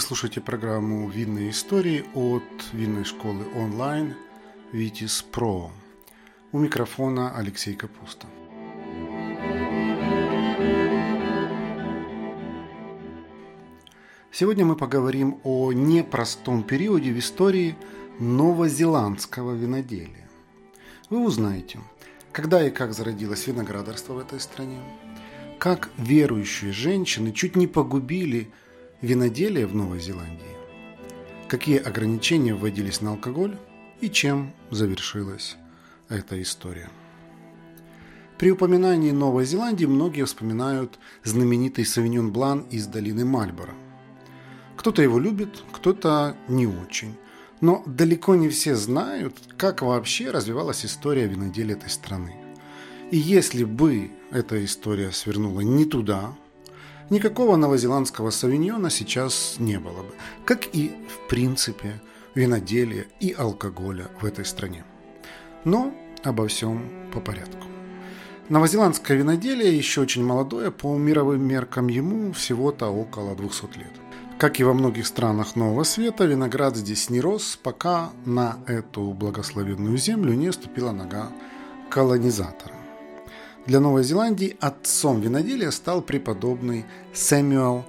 Вы слушаете программу «Винные истории» от винной школы онлайн «Витис Про». У микрофона Алексей Капуста. Сегодня мы поговорим о непростом периоде в истории новозеландского виноделия. Вы узнаете, когда и как зародилось виноградарство в этой стране, как верующие женщины чуть не погубили виноделие в Новой Зеландии, какие ограничения вводились на алкоголь и чем завершилась эта история. При упоминании Новой Зеландии многие вспоминают знаменитый Савиньон Блан из долины Мальборо. Кто-то его любит, кто-то не очень. Но далеко не все знают, как вообще развивалась история виноделия этой страны. И если бы эта история свернула не туда, никакого новозеландского савиньона сейчас не было бы. Как и, в принципе, виноделия и алкоголя в этой стране. Но обо всем по порядку. Новозеландское виноделие еще очень молодое, по мировым меркам ему всего-то около 200 лет. Как и во многих странах Нового Света, виноград здесь не рос, пока на эту благословенную землю не ступила нога колонизатора. Для Новой Зеландии отцом виноделия стал преподобный Сэмюэл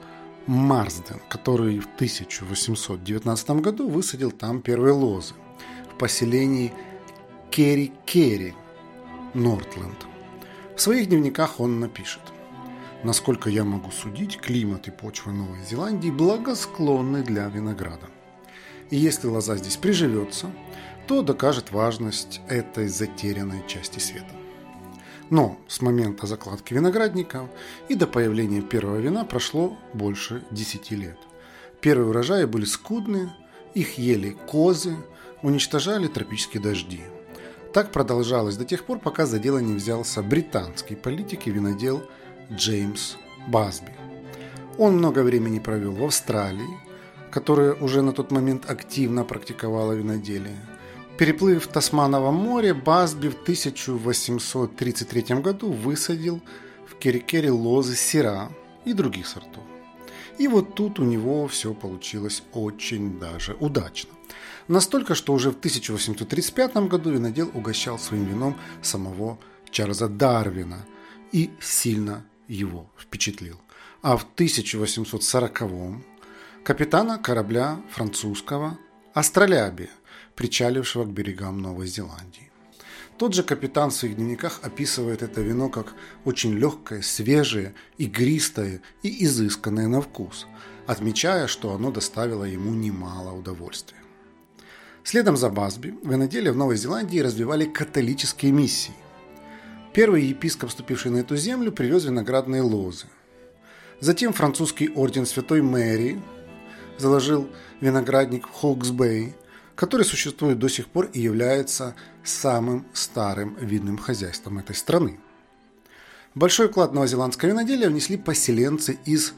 Марсден, который в 1819 году высадил там первые лозы в поселении Керри-Керри, Нортленд. В своих дневниках он напишет Насколько я могу судить, климат и почва Новой Зеландии благосклонны для винограда. И если лоза здесь приживется, то докажет важность этой затерянной части света. Но с момента закладки виноградника и до появления первого вина прошло больше 10 лет. Первые урожаи были скудны, их ели козы, уничтожали тропические дожди. Так продолжалось до тех пор, пока за дело не взялся британский политик и винодел Джеймс Басби. Он много времени провел в Австралии, которая уже на тот момент активно практиковала виноделие – Переплыв Тасманово море, Басби в 1833 году высадил в Керикере лозы сера и других сортов. И вот тут у него все получилось очень даже удачно. Настолько, что уже в 1835 году винодел угощал своим вином самого Чарльза Дарвина и сильно его впечатлил. А в 1840 капитана корабля французского «Астролябия» причалившего к берегам Новой Зеландии. Тот же капитан в своих дневниках описывает это вино как очень легкое, свежее, игристое и изысканное на вкус, отмечая, что оно доставило ему немало удовольствия. Следом за Басби виноделие в Новой Зеландии развивали католические миссии. Первый епископ, вступивший на эту землю, привез виноградные лозы. Затем французский орден Святой Мэри заложил виноградник в Хоксбей, который существует до сих пор и является самым старым видным хозяйством этой страны. Большой вклад новозеландского виноделия внесли поселенцы из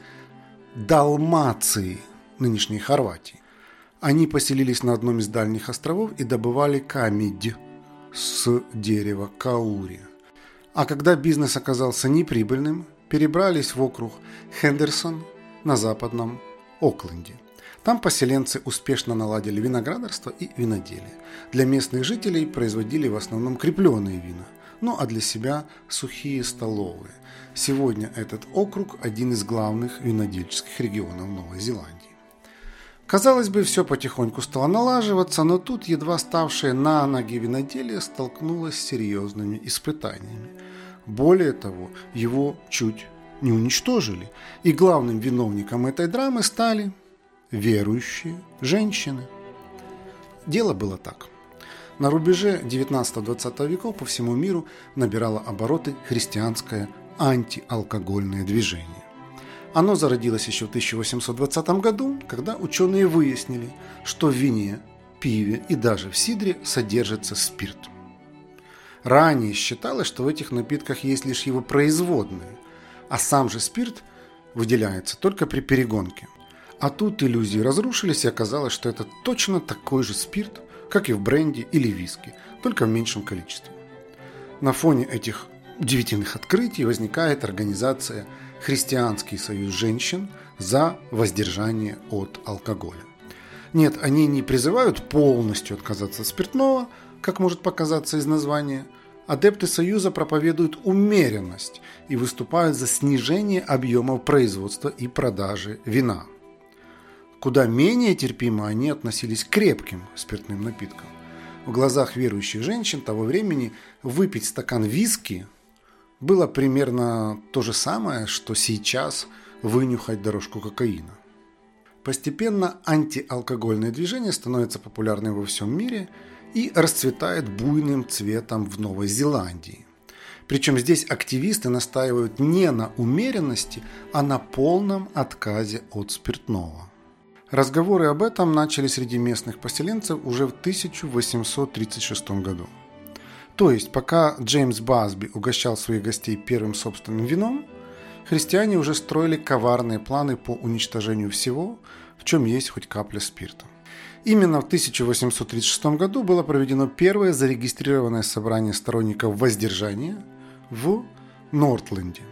Далмации, нынешней Хорватии. Они поселились на одном из дальних островов и добывали камедь с дерева каури. А когда бизнес оказался неприбыльным, перебрались в округ Хендерсон на западном Окленде. Там поселенцы успешно наладили виноградарство и виноделие. Для местных жителей производили в основном крепленные вина, ну а для себя сухие столовые. Сегодня этот округ один из главных винодельческих регионов Новой Зеландии. Казалось бы, все потихоньку стало налаживаться, но тут едва ставшее на ноги виноделие столкнулось с серьезными испытаниями. Более того, его чуть не уничтожили, и главным виновником этой драмы стали верующие женщины. Дело было так. На рубеже 19-20 веков по всему миру набирало обороты христианское антиалкогольное движение. Оно зародилось еще в 1820 году, когда ученые выяснили, что в вине, пиве и даже в сидре содержится спирт. Ранее считалось, что в этих напитках есть лишь его производные, а сам же спирт выделяется только при перегонке. А тут иллюзии разрушились, и оказалось, что это точно такой же спирт, как и в бренде или виски, только в меньшем количестве. На фоне этих удивительных открытий возникает организация «Христианский союз женщин за воздержание от алкоголя». Нет, они не призывают полностью отказаться от спиртного, как может показаться из названия. Адепты Союза проповедуют умеренность и выступают за снижение объемов производства и продажи вина. Куда менее терпимо они относились к крепким спиртным напиткам. В глазах верующих женщин того времени выпить стакан виски было примерно то же самое, что сейчас вынюхать дорожку кокаина. Постепенно антиалкогольное движение становится популярным во всем мире и расцветает буйным цветом в Новой Зеландии. Причем здесь активисты настаивают не на умеренности, а на полном отказе от спиртного. Разговоры об этом начали среди местных поселенцев уже в 1836 году. То есть, пока Джеймс Басби угощал своих гостей первым собственным вином, христиане уже строили коварные планы по уничтожению всего, в чем есть хоть капля спирта. Именно в 1836 году было проведено первое зарегистрированное собрание сторонников воздержания в Нортленде.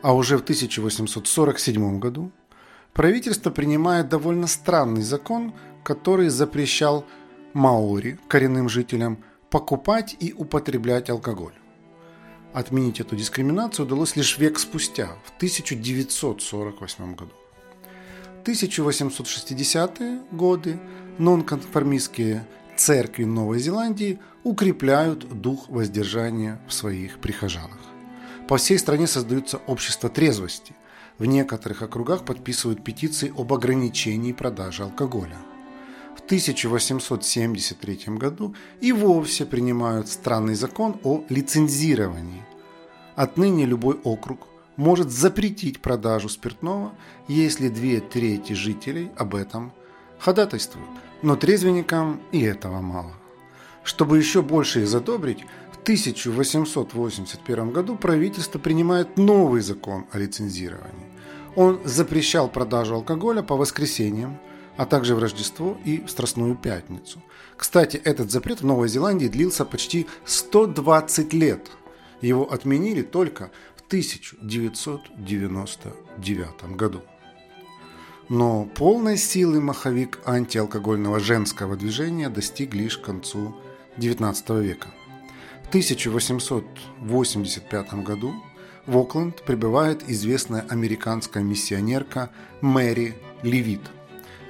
А уже в 1847 году правительство принимает довольно странный закон, который запрещал маори, коренным жителям, покупать и употреблять алкоголь. Отменить эту дискриминацию удалось лишь век спустя, в 1948 году. 1860-е годы нонконформистские церкви Новой Зеландии укрепляют дух воздержания в своих прихожанах. По всей стране создаются общества трезвости, в некоторых округах подписывают петиции об ограничении продажи алкоголя. В 1873 году и вовсе принимают странный закон о лицензировании. Отныне любой округ может запретить продажу спиртного, если две трети жителей об этом ходатайствуют. Но трезвенникам и этого мало. Чтобы еще больше их задобрить, 1881 году правительство принимает новый закон о лицензировании. Он запрещал продажу алкоголя по воскресеньям, а также в Рождество и в Страстную Пятницу. Кстати, этот запрет в Новой Зеландии длился почти 120 лет. Его отменили только в 1999 году. Но полной силы маховик антиалкогольного женского движения достиг лишь к концу XIX века. В 1885 году в Окленд прибывает известная американская миссионерка Мэри Левит.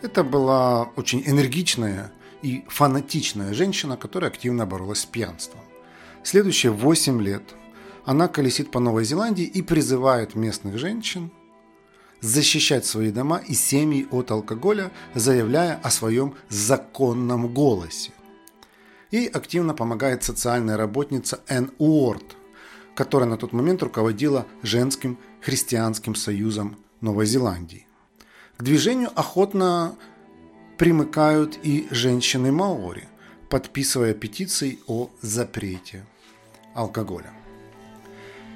Это была очень энергичная и фанатичная женщина, которая активно боролась с пьянством. Следующие 8 лет она колесит по Новой Зеландии и призывает местных женщин защищать свои дома и семьи от алкоголя, заявляя о своем законном голосе. Ей активно помогает социальная работница Энн Уорд, которая на тот момент руководила женским христианским союзом Новой Зеландии. К движению охотно примыкают и женщины Маори, подписывая петиции о запрете алкоголя.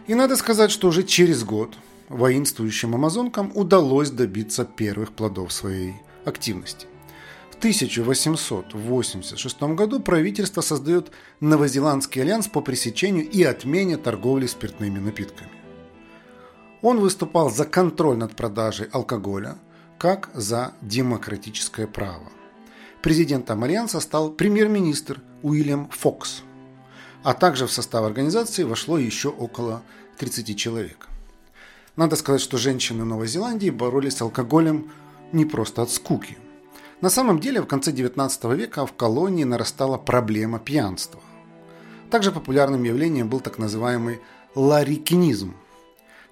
И надо сказать, что уже через год воинствующим амазонкам удалось добиться первых плодов своей активности. В 1886 году правительство создает Новозеландский альянс по пресечению и отмене торговли спиртными напитками. Он выступал за контроль над продажей алкоголя, как за демократическое право. Президентом альянса стал премьер-министр Уильям Фокс – а также в состав организации вошло еще около 30 человек. Надо сказать, что женщины Новой Зеландии боролись с алкоголем не просто от скуки. На самом деле в конце 19 века в колонии нарастала проблема пьянства. Также популярным явлением был так называемый ларикинизм.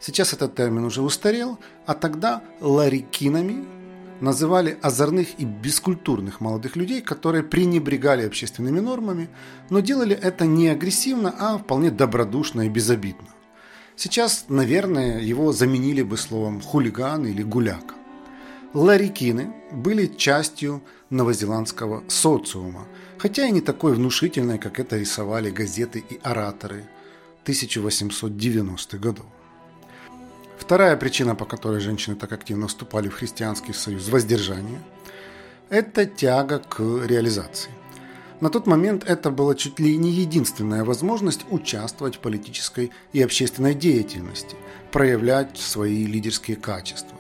Сейчас этот термин уже устарел, а тогда ларикинами называли озорных и бескультурных молодых людей, которые пренебрегали общественными нормами, но делали это не агрессивно, а вполне добродушно и безобидно. Сейчас, наверное, его заменили бы словом хулиган или гуляка. Ларикины были частью новозеландского социума, хотя и не такой внушительной, как это рисовали газеты и ораторы 1890-х годов. Вторая причина, по которой женщины так активно вступали в христианский союз – воздержание – это тяга к реализации. На тот момент это была чуть ли не единственная возможность участвовать в политической и общественной деятельности, проявлять свои лидерские качества.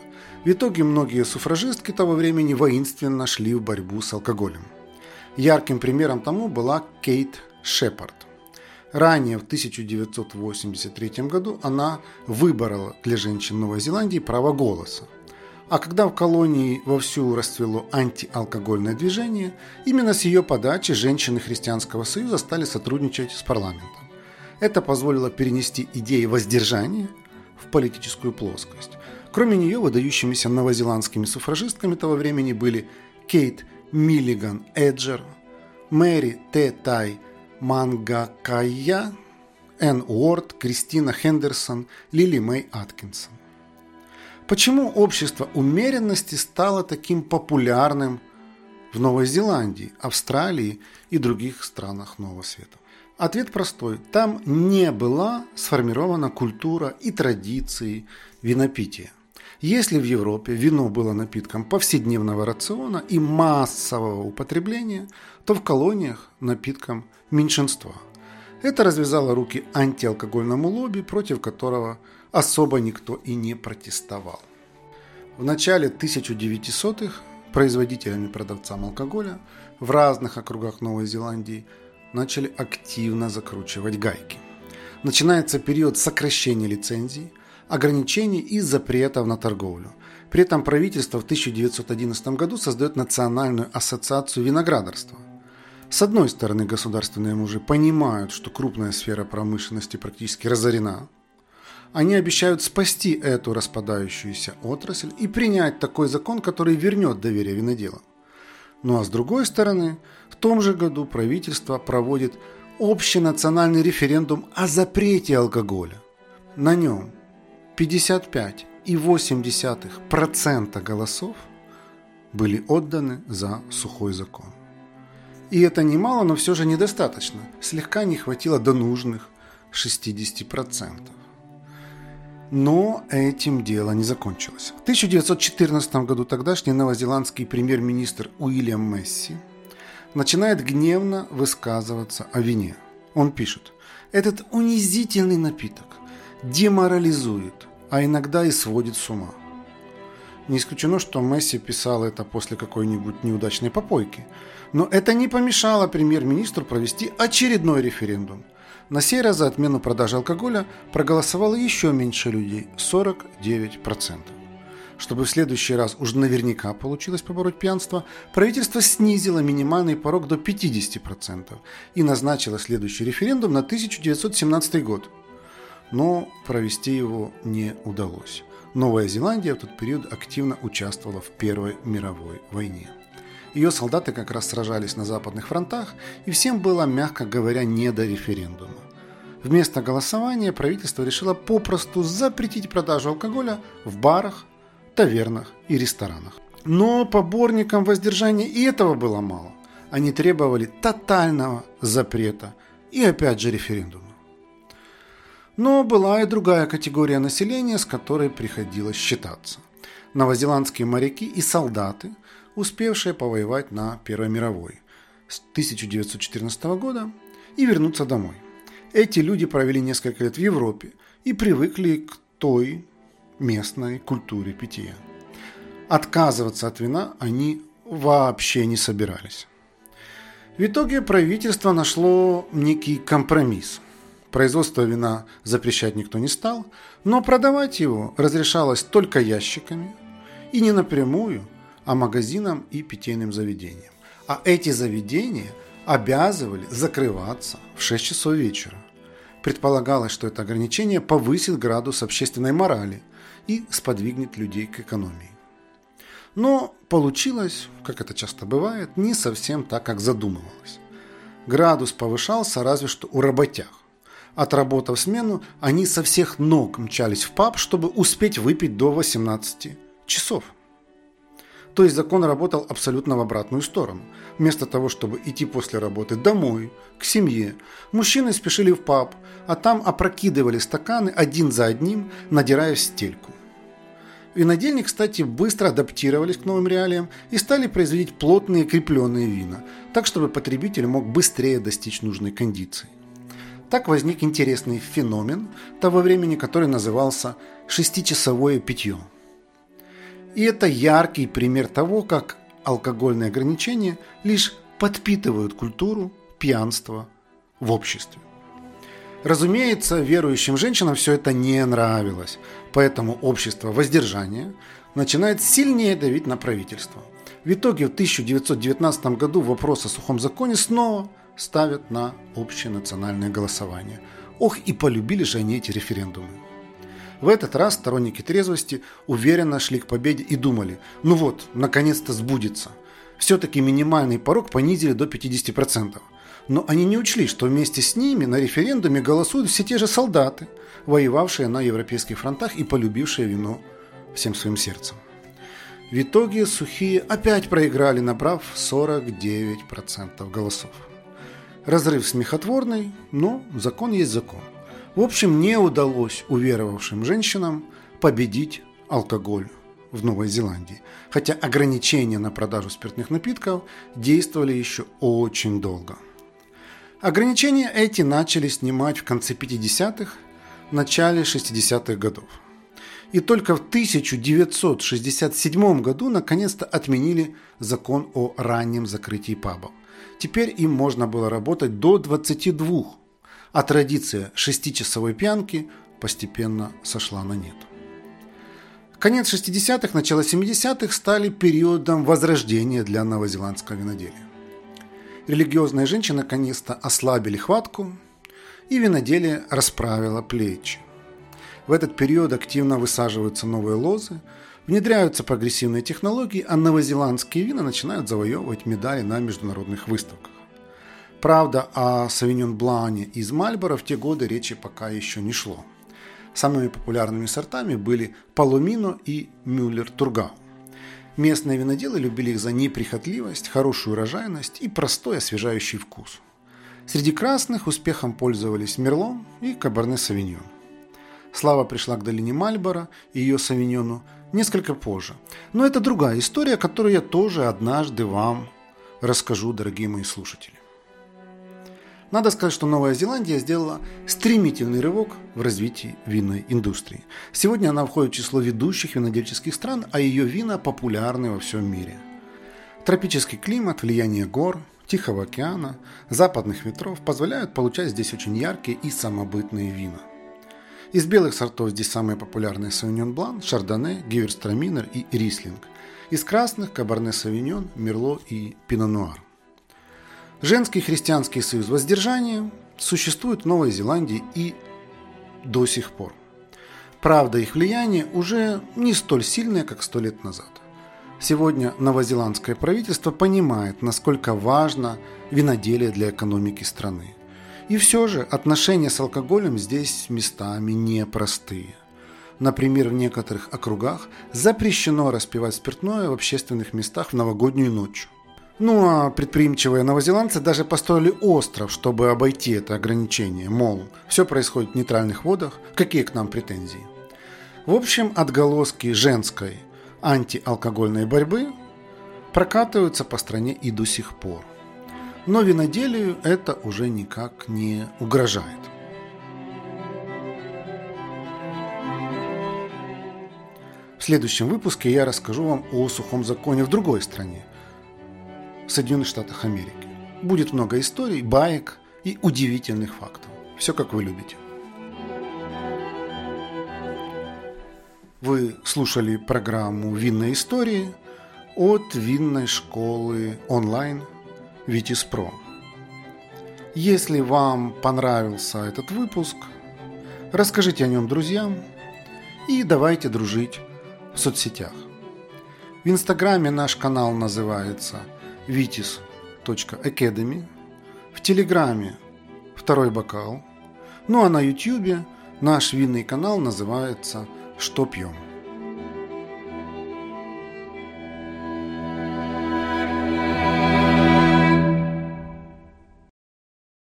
В итоге многие суфражистки того времени воинственно шли в борьбу с алкоголем. Ярким примером тому была Кейт Шепард. Ранее, в 1983 году, она выборола для женщин Новой Зеландии право голоса. А когда в колонии вовсю расцвело антиалкогольное движение, именно с ее подачи женщины Христианского союза стали сотрудничать с парламентом. Это позволило перенести идеи воздержания в политическую плоскость. Кроме нее, выдающимися новозеландскими суфражистками того времени были Кейт Миллиган Эджер, Мэри Т. Тай Мангакая, Энн Уорд, Кристина Хендерсон, Лили Мэй Аткинсон. Почему общество умеренности стало таким популярным в Новой Зеландии, Австралии и других странах Нового Света? Ответ простой. Там не была сформирована культура и традиции винопития. Если в Европе вино было напитком повседневного рациона и массового употребления, то в колониях напитком меньшинства. Это развязало руки антиалкогольному лобби, против которого особо никто и не протестовал. В начале 1900-х производителями продавцам алкоголя в разных округах Новой Зеландии начали активно закручивать гайки. Начинается период сокращения лицензий, ограничений и запретов на торговлю. При этом правительство в 1911 году создает Национальную ассоциацию виноградарства. С одной стороны, государственные мужи понимают, что крупная сфера промышленности практически разорена, они обещают спасти эту распадающуюся отрасль и принять такой закон, который вернет доверие виноделам. Ну а с другой стороны, в том же году правительство проводит общенациональный референдум о запрете алкоголя. На нем 55,8% голосов были отданы за сухой закон. И это немало, но все же недостаточно. Слегка не хватило до нужных 60%. Но этим дело не закончилось. В 1914 году тогдашний новозеландский премьер-министр Уильям Месси начинает гневно высказываться о вине. Он пишет, этот унизительный напиток деморализует, а иногда и сводит с ума. Не исключено, что Месси писал это после какой-нибудь неудачной попойки. Но это не помешало премьер-министру провести очередной референдум – на сей раз за отмену продажи алкоголя проголосовало еще меньше людей – 49%. Чтобы в следующий раз уже наверняка получилось побороть пьянство, правительство снизило минимальный порог до 50% и назначило следующий референдум на 1917 год. Но провести его не удалось. Новая Зеландия в тот период активно участвовала в Первой мировой войне. Ее солдаты как раз сражались на западных фронтах, и всем было, мягко говоря, не до референдума. Вместо голосования правительство решило попросту запретить продажу алкоголя в барах, тавернах и ресторанах. Но поборникам воздержания и этого было мало. Они требовали тотального запрета и опять же референдума. Но была и другая категория населения, с которой приходилось считаться. Новозеландские моряки и солдаты – успевшие повоевать на Первой мировой с 1914 года и вернуться домой. Эти люди провели несколько лет в Европе и привыкли к той местной культуре питья. Отказываться от вина они вообще не собирались. В итоге правительство нашло некий компромисс. Производство вина запрещать никто не стал, но продавать его разрешалось только ящиками и не напрямую, а магазинам и питейным заведениям. А эти заведения обязывали закрываться в 6 часов вечера. Предполагалось, что это ограничение повысит градус общественной морали и сподвигнет людей к экономии. Но получилось, как это часто бывает, не совсем так, как задумывалось. Градус повышался разве что у работяг. Отработав смену, они со всех ног мчались в паб, чтобы успеть выпить до 18 часов. То есть закон работал абсолютно в обратную сторону. Вместо того, чтобы идти после работы домой, к семье, мужчины спешили в паб, а там опрокидывали стаканы один за одним, надирая стельку. Винодельни, кстати, быстро адаптировались к новым реалиям и стали производить плотные крепленные вина, так чтобы потребитель мог быстрее достичь нужной кондиции. Так возник интересный феномен того времени, который назывался «шестичасовое питье». И это яркий пример того, как алкогольные ограничения лишь подпитывают культуру пьянства в обществе. Разумеется, верующим женщинам все это не нравилось, поэтому общество воздержания начинает сильнее давить на правительство. В итоге в 1919 году вопрос о сухом законе снова ставят на общее национальное голосование. Ох, и полюбили же они эти референдумы. В этот раз сторонники трезвости уверенно шли к победе и думали, ну вот, наконец-то сбудется. Все-таки минимальный порог понизили до 50%. Но они не учли, что вместе с ними на референдуме голосуют все те же солдаты, воевавшие на европейских фронтах и полюбившие вино всем своим сердцем. В итоге сухие опять проиграли, набрав 49% голосов. Разрыв смехотворный, но закон есть закон. В общем, не удалось уверовавшим женщинам победить алкоголь в Новой Зеландии, хотя ограничения на продажу спиртных напитков действовали еще очень долго. Ограничения эти начали снимать в конце 50-х, начале 60-х годов. И только в 1967 году наконец-то отменили закон о раннем закрытии пабов. Теперь им можно было работать до 22, а традиция шестичасовой пьянки постепенно сошла на нет. Конец 60-х, начало 70-х стали периодом возрождения для новозеландского виноделия. Религиозные женщины наконец-то ослабили хватку, и виноделие расправило плечи. В этот период активно высаживаются новые лозы, внедряются прогрессивные технологии, а новозеландские вина начинают завоевывать медали на международных выставках. Правда, о Савиньон Блане из Мальборо в те годы речи пока еще не шло – Самыми популярными сортами были Паломино и Мюллер Тургау. Местные виноделы любили их за неприхотливость, хорошую урожайность и простой освежающий вкус. Среди красных успехом пользовались Мерлон и Кабарне Савиньон. Слава пришла к долине Мальборо и ее Савиньону несколько позже. Но это другая история, которую я тоже однажды вам расскажу, дорогие мои слушатели. Надо сказать, что Новая Зеландия сделала стремительный рывок в развитии винной индустрии. Сегодня она входит в число ведущих винодельческих стран, а ее вина популярны во всем мире. Тропический климат, влияние гор, Тихого океана, западных ветров позволяют получать здесь очень яркие и самобытные вина. Из белых сортов здесь самые популярные Савиньон Блан, Шардоне, Гиверстраминер и Рислинг. Из красных – Кабарне Савиньон, Мерло и Пино Нуар. Женский христианский союз воздержания существует в Новой Зеландии и до сих пор. Правда, их влияние уже не столь сильное, как сто лет назад. Сегодня новозеландское правительство понимает, насколько важно виноделие для экономики страны. И все же отношения с алкоголем здесь местами непростые. Например, в некоторых округах запрещено распивать спиртное в общественных местах в новогоднюю ночь. Ну а предприимчивые новозеландцы даже построили остров, чтобы обойти это ограничение. Мол, все происходит в нейтральных водах, какие к нам претензии? В общем, отголоски женской антиалкогольной борьбы прокатываются по стране и до сих пор. Но виноделию это уже никак не угрожает. В следующем выпуске я расскажу вам о сухом законе в другой стране – в Соединенных Штатах Америки. Будет много историй, баек и удивительных фактов. Все как вы любите. Вы слушали программу «Винные истории» от винной школы онлайн «Витис Про». Если вам понравился этот выпуск, расскажите о нем друзьям и давайте дружить в соцсетях. В Инстаграме наш канал называется – vitis.academy, в Телеграме «Второй бокал», ну а на Ютьюбе наш винный канал называется «Что пьем?».